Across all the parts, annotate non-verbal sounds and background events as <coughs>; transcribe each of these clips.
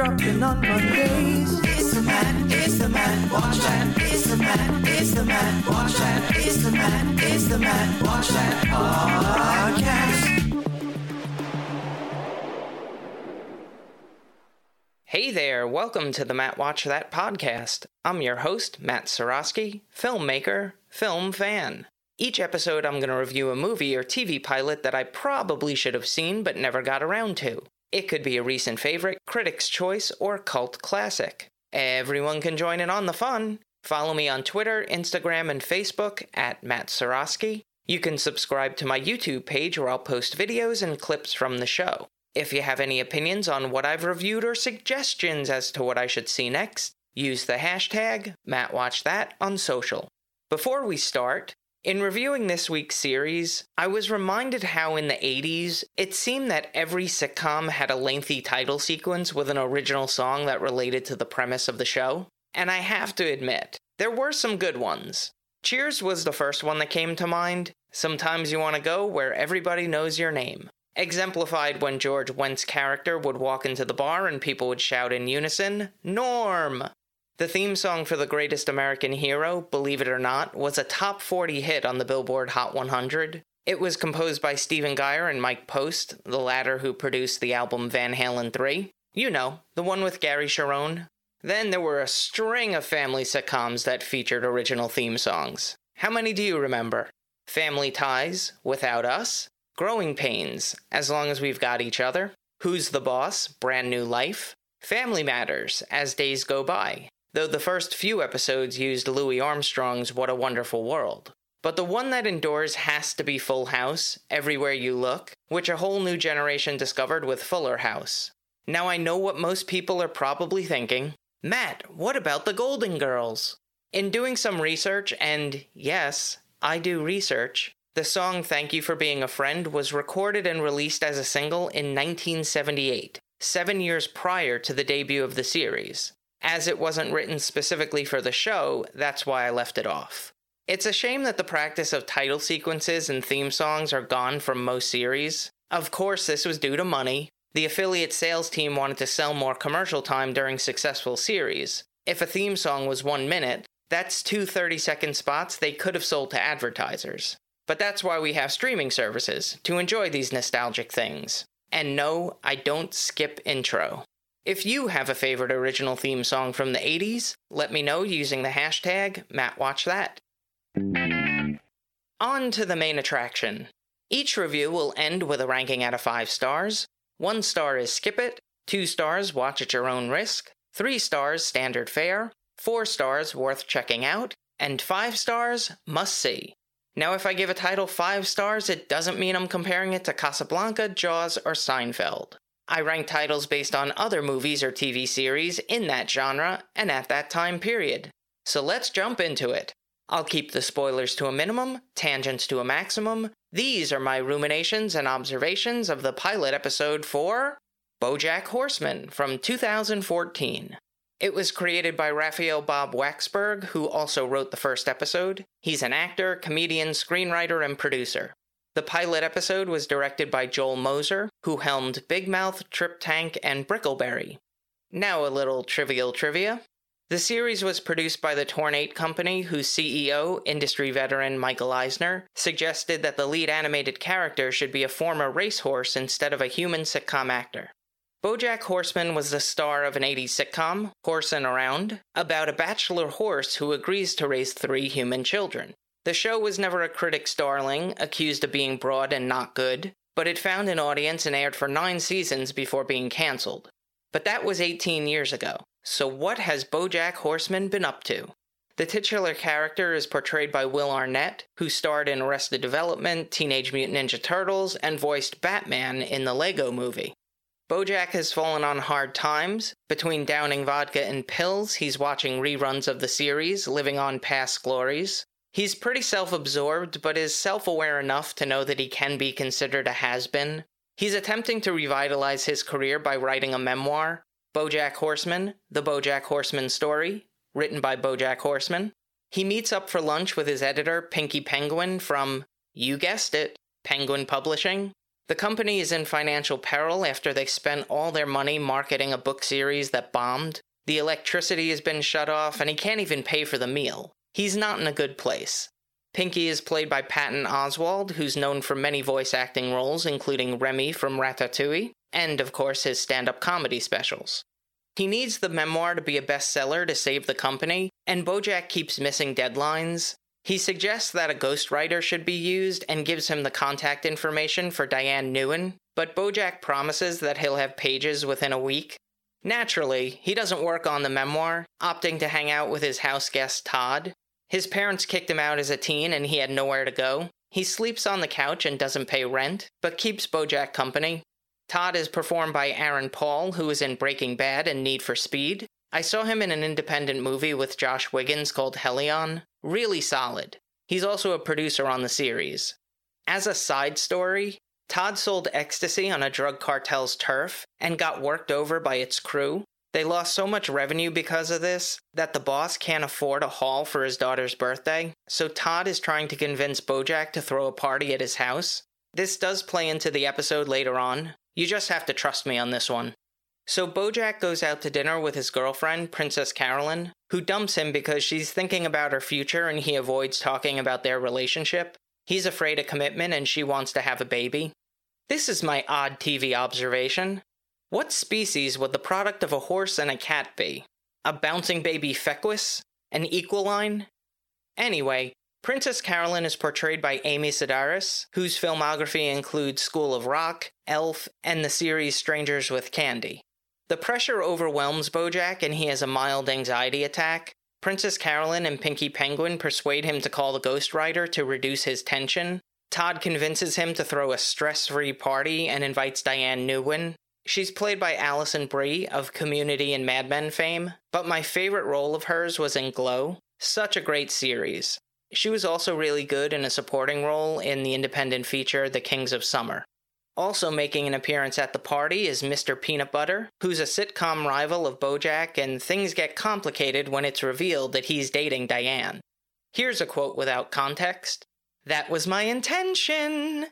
dropping on Mondays. It's the man, it's the man, watch that. It's the man, it's the man, watch that. It's the man, it's the man, watch that podcast. Hey there, welcome to the Matt Watch That podcast. I'm your host, Matt Sorosky, filmmaker, film fan. Each episode, I'm going to review a movie or TV pilot that I probably should have seen but never got around to. It could be a recent favorite, critic's choice, or cult classic. Everyone can join in on the fun. Follow me on Twitter, Instagram, and Facebook at Matt Sorosky. You can subscribe to my YouTube page where I'll post videos and clips from the show. If you have any opinions on what I've reviewed or suggestions as to what I should see next, use the hashtag MattWatchThat on social. Before we start, in reviewing this week's series, I was reminded how in the 80s, it seemed that every sitcom had a lengthy title sequence with an original song that related to the premise of the show. And I have to admit, there were some good ones. Cheers was the first one that came to mind. Sometimes you want to go where everybody knows your name. Exemplified when George Wendt's character would walk into the bar and people would shout in unison, Norm! The theme song for The Greatest American Hero, believe it or not, was a top 40 hit on the Billboard Hot 100. It was composed by Stephen Geyer and Mike Post, the latter who produced the album Van Halen 3. You know, the one with Gary Cherone. Then there were a string of family sitcoms that featured original theme songs. How many do you remember? Family Ties, Without Us, Growing Pains, As Long as We've Got Each Other, Who's the Boss, Brand New Life, Family Matters, As Days Go By, though the first few episodes used Louis Armstrong's What a Wonderful World. But the one that endures has to be Full House, Everywhere You Look, which a whole new generation discovered with Fuller House. Now I know what most people are probably thinking Matt, what about the Golden Girls? In doing some research, and yes, I do research, the song Thank You for Being a Friend was recorded and released as a single in 1978, seven years prior to the debut of the series. As it wasn't written specifically for the show, that's why I left it off. It's a shame that the practice of title sequences and theme songs are gone from most series. Of course, this was due to money. The affiliate sales team wanted to sell more commercial time during successful series. If a theme song was one minute, that's two 30 second spots they could have sold to advertisers. But that's why we have streaming services, to enjoy these nostalgic things. And no, I don't skip intro. If you have a favorite original theme song from the 80s, let me know using the hashtag MattWatchThat. On to the main attraction. Each review will end with a ranking out of 5 stars. 1 star is skip it, 2 stars watch at your own risk, 3 stars standard fare, 4 stars worth checking out, and 5 stars must see. Now, if I give a title 5 stars, it doesn't mean I'm comparing it to Casablanca, Jaws, or Seinfeld. I rank titles based on other movies or TV series in that genre and at that time period. So let's jump into it. I'll keep the spoilers to a minimum, tangents to a maximum. These are my ruminations and observations of the pilot episode for Bojack Horseman from 2014. It was created by Raphael Bob Waksberg, who also wrote the first episode. He's an actor, comedian, screenwriter, and producer. The pilot episode was directed by Joel Moser, who helmed Big Mouth, Trip Tank, and Brickleberry. Now a little trivial trivia. The series was produced by the Tornante Company, whose CEO, industry veteran Michael Eisner, suggested that the lead animated character should be a former racehorse instead of a human sitcom actor. Bojack Horseman was the star of an 80s sitcom, Horsin' Around, about a bachelor horse who agrees to raise three human children. The show was never a critic's darling, accused of being broad and not good, but it found an audience and aired for nine seasons before being cancelled. But that was 18 years ago. So what has Bojack Horseman been up to? The titular character is portrayed by Will Arnett, who starred in Arrested Development, Teenage Mutant Ninja Turtles, and voiced Batman in the Lego movie. Bojack has fallen on hard times. Between downing vodka and pills, he's watching reruns of the series, living on past glories. He's pretty self absorbed, but is self aware enough to know that he can be considered a has been. He's attempting to revitalize his career by writing a memoir, Bojack Horseman, The Bojack Horseman Story, written by Bojack Horseman. He meets up for lunch with his editor, Pinky Penguin, from, you guessed it, Penguin Publishing. The company is in financial peril after they spent all their money marketing a book series that bombed. The electricity has been shut off, and he can't even pay for the meal. He's not in a good place. Pinky is played by Patton Oswalt, who's known for many voice acting roles, including Remy from Ratatouille, and of course his stand up comedy specials. He needs the memoir to be a bestseller to save the company, and Bojack keeps missing deadlines. He suggests that a ghostwriter should be used and gives him the contact information for Diane Nguyen, but Bojack promises that he'll have pages within a week. Naturally, he doesn't work on the memoir, opting to hang out with his house guest Todd. His parents kicked him out as a teen and he had nowhere to go. He sleeps on the couch and doesn't pay rent, but keeps Bojack company. Todd is performed by Aaron Paul, who is in Breaking Bad and Need for Speed. I saw him in an independent movie with Josh Wiggins called Hellion. Really solid. He's also a producer on the series. As a side story, Todd sold ecstasy on a drug cartel's turf and got worked over by its crew. They lost so much revenue because of this that the boss can't afford a hall for his daughter's birthday, so Todd is trying to convince Bojack to throw a party at his house. This does play into the episode later on. You just have to trust me on this one. So Bojack goes out to dinner with his girlfriend, Princess Carolyn, who dumps him because she's thinking about her future and he avoids talking about their relationship. He's afraid of commitment and she wants to have a baby. This is my odd TV observation. What species would the product of a horse and a cat be? A bouncing baby Fecus? An equiline? Anyway, Princess Carolyn is portrayed by Amy Sedaris, whose filmography includes School of Rock, Elf, and the series Strangers with Candy. The pressure overwhelms Bojack and he has a mild anxiety attack. Princess Carolyn and Pinky Penguin persuade him to call the ghostwriter to reduce his tension, Todd convinces him to throw a stress free party and invites Diane Nguyen. She's played by Alison Brie of Community and Mad Men fame, but my favorite role of hers was in Glow. Such a great series. She was also really good in a supporting role in the independent feature The Kings of Summer. Also making an appearance at the party is Mr. Peanut Butter, who's a sitcom rival of Bojack, and things get complicated when it's revealed that he's dating Diane. Here's a quote without context that was my intention.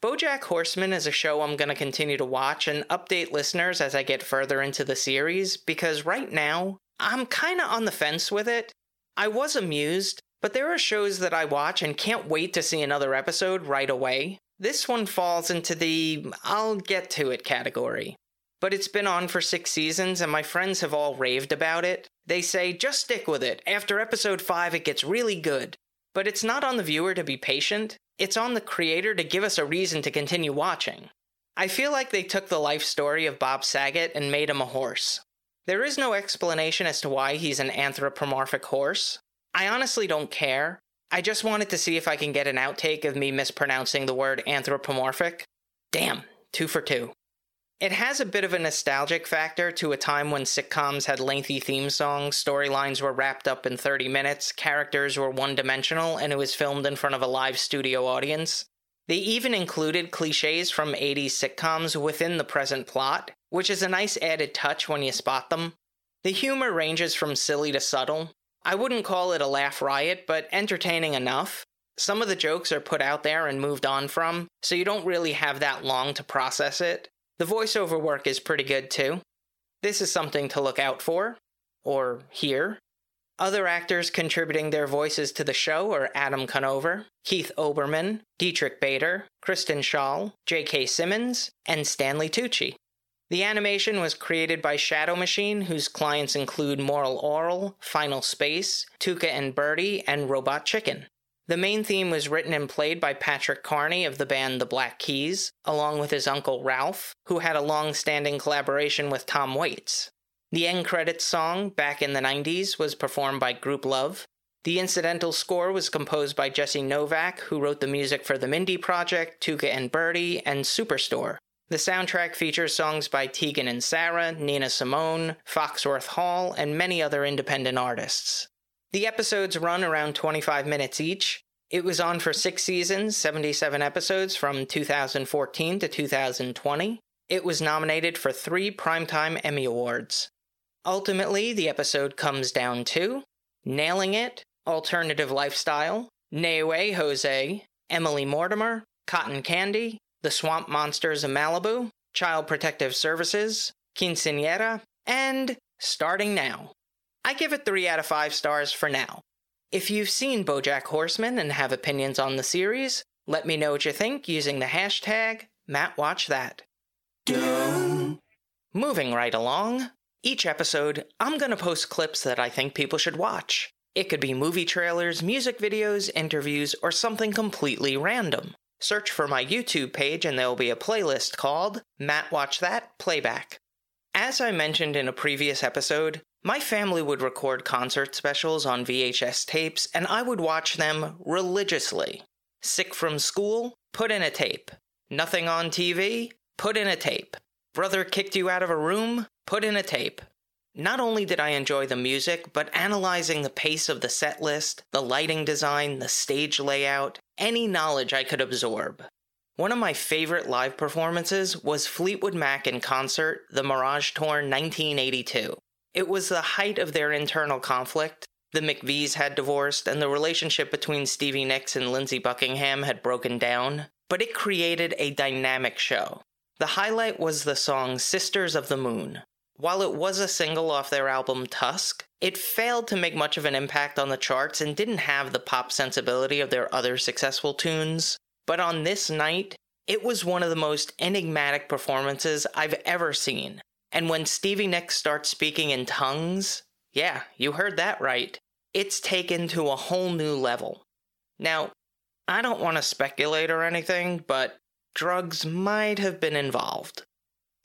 Bojack Horseman is a show I'm going to continue to watch and update listeners as I get further into the series because right now, I'm kind of on the fence with it. I was amused, but there are shows that I watch and can't wait to see another episode right away. This one falls into the I'll get to it category. But it's been on for six seasons and my friends have all raved about it. They say, just stick with it. After episode 5, it gets really good. But it's not on the viewer to be patient, it's on the creator to give us a reason to continue watching. I feel like they took the life story of Bob Saget and made him a horse. There is no explanation as to why he's an anthropomorphic horse. I honestly don't care. I just wanted to see if I can get an outtake of me mispronouncing the word anthropomorphic. Damn, two for two. It has a bit of a nostalgic factor to a time when sitcoms had lengthy theme songs, storylines were wrapped up in 30 minutes, characters were one dimensional, and it was filmed in front of a live studio audience. They even included cliches from 80s sitcoms within the present plot, which is a nice added touch when you spot them. The humor ranges from silly to subtle. I wouldn't call it a laugh riot, but entertaining enough. Some of the jokes are put out there and moved on from, so you don't really have that long to process it. The voiceover work is pretty good too. This is something to look out for, or hear. Other actors contributing their voices to the show are Adam Conover, Keith Olbermann, Diedrich Bader, Kristen Schaal, J.K. Simmons, and Stanley Tucci. The animation was created by Shadow Machine, whose clients include Moral Orel, Final Space, Tuca and Bertie, and Robot Chicken. The main theme was written and played by Patrick Carney of the band The Black Keys, along with his uncle Ralph, who had a long standing collaboration with Tom Waits. The end credits song, back in the 90s, was performed by Grouplove. The incidental score was composed by Jesse Novak, who wrote the music for The Mindy Project, Tuca and Bertie, and Superstore. The soundtrack features songs by Tegan and Sara, Nina Simone, Foxworth Hall, and many other independent artists. The episodes run around 25 minutes each. It was on for six seasons, 77 episodes from 2014 to 2020. It was nominated for three Primetime Emmy Awards. Ultimately, the episode comes down to Nailing It, Alternative Lifestyle, Neue Jose, Emily Mortimer, Cotton Candy, The Swamp Monsters of Malibu, Child Protective Services, Quinceañera, and Starting Now. I give it 3 out of 5 stars for now. If you've seen Bojack Horseman and have opinions on the series, let me know what you think using the hashtag MattWatchThat. Moving right along, each episode, I'm going to post clips that I think people should watch. It could be movie trailers, music videos, interviews, or something completely random. Search for my YouTube page and there will be a playlist called Matt Watch That Playback. As I mentioned in a previous episode, my family would record concert specials on VHS tapes and I would watch them religiously. Sick from school? Put in a tape. Nothing on TV? Put in a tape. Brother kicked you out of a room? Put in a tape. Not only did I enjoy the music, but analyzing the pace of the set list, the lighting design, the stage layout, any knowledge I could absorb. One of my favorite live performances was Fleetwood Mac in concert, the Mirage Tour 1982. It was the height of their internal conflict. The McVies had divorced, and the relationship between Stevie Nicks and Lindsey Buckingham had broken down, but it created a dynamic show. The highlight was the song Sisters of the Moon. While it was a single off their album Tusk, it failed to make much of an impact on the charts and didn't have the pop sensibility of their other successful tunes. But on this night, it was one of the most enigmatic performances I've ever seen. And when Stevie Nicks starts speaking in tongues, yeah, you heard that right, it's taken to a whole new level. Now, I don't want to speculate or anything, but drugs might have been involved.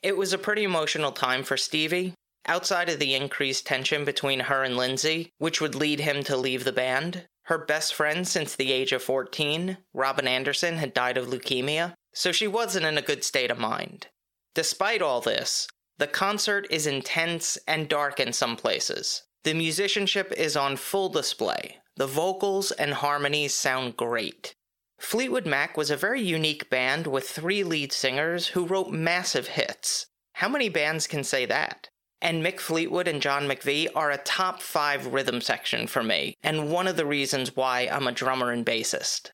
It was a pretty emotional time for Stevie, outside of the increased tension between her and Lindsey, which would lead him to leave the band. Her best friend since the age of 14, Robin Anderson, had died of leukemia, so she wasn't in a good state of mind. Despite all this, the concert is intense and dark in some places. The musicianship is on full display. The vocals and harmonies sound great. Fleetwood Mac was a very unique band with three lead singers who wrote massive hits. How many bands can say that? And Mick Fleetwood and John McVie are a top five rhythm section for me, and one of the reasons why I'm a drummer and bassist.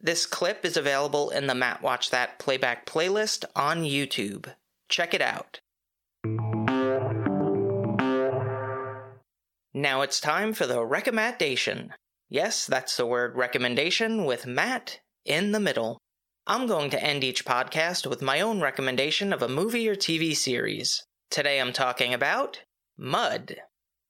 This clip is available in the Matt Watch That playback playlist on YouTube. Check it out. Now it's time for the recommendation. Yes, that's the word recommendation with Matt in the middle. I'm going to end each podcast with my own recommendation of a movie or TV series. Today I'm talking about Mud.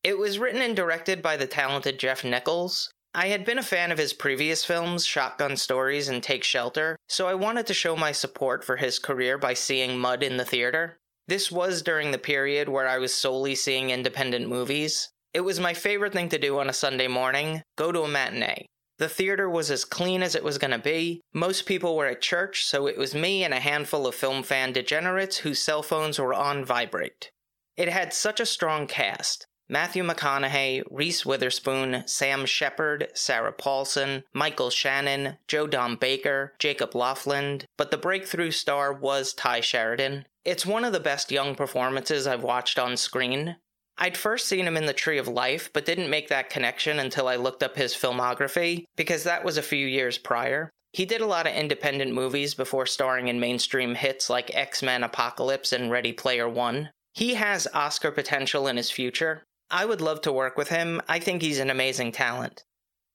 It was written and directed by the talented Jeff Nichols. I had been a fan of his previous films, Shotgun Stories and Take Shelter, so I wanted to show my support for his career by seeing Mud in the theater. This was during the period where I was solely seeing independent movies. It was my favorite thing to do on a Sunday morning go to a matinee. The theater was as clean as it was going to be. Most people were at church, so it was me and a handful of film fan degenerates whose cell phones were on vibrate. It had such a strong cast. Matthew McConaughey, Reese Witherspoon, Sam Shepard, Sarah Paulson, Michael Shannon, Joe Don Baker, Jacob Lofland, but the breakthrough star was Tye Sheridan. It's one of the best young performances I've watched on screen. I'd first seen him in The Tree of Life, but didn't make that connection until I looked up his filmography, because that was a few years prior. He did a lot of independent movies before starring in mainstream hits like X Men Apocalypse and Ready Player One. He has Oscar potential in his future. I would love to work with him. I think he's an amazing talent.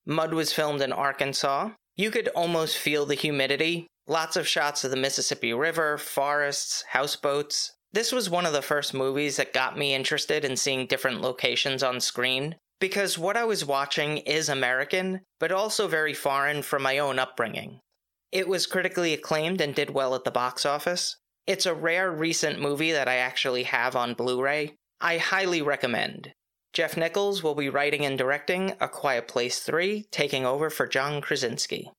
Mud was filmed in Arkansas. You could almost feel the humidity. Lots of shots of the Mississippi River, forests, houseboats. This was one of the first movies that got me interested in seeing different locations on screen, because what I was watching is American, but also very foreign from my own upbringing. It was critically acclaimed and did well at the box office. It's a rare recent movie that I actually have on Blu ray. I highly recommend. Jeff Nichols will be writing and directing A Quiet Place 3, taking over for John Krasinski.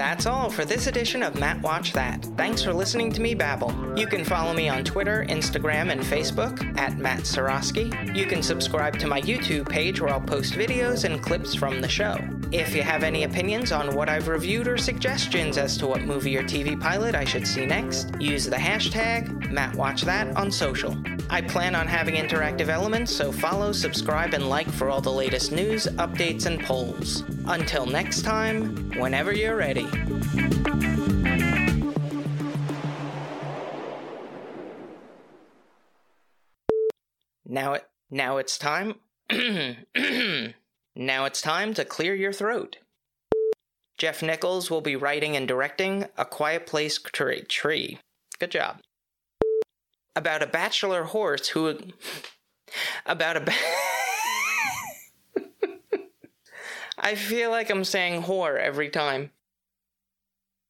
That's all for this edition of Matt Watch That. Thanks for listening to me babble. You can follow me on Twitter, Instagram, and Facebook at Matt Sorosky. You can subscribe to my YouTube page where I'll post videos and clips from the show. If you have any opinions on what I've reviewed or suggestions as to what movie or TV pilot I should see next, use the hashtag MattWatchThat on social. I plan on having interactive elements, so follow, subscribe, and like for all the latest news, updates, and polls. Until next time, whenever you're ready. Now it now it's time <clears throat> <coughs> Now it's time to clear your throat. Jeff Nichols will be writing and directing A Quiet Place Tree. Tree. Good job. About a bachelor horse who. About a. Ba- <laughs> I feel like I'm saying whore every time.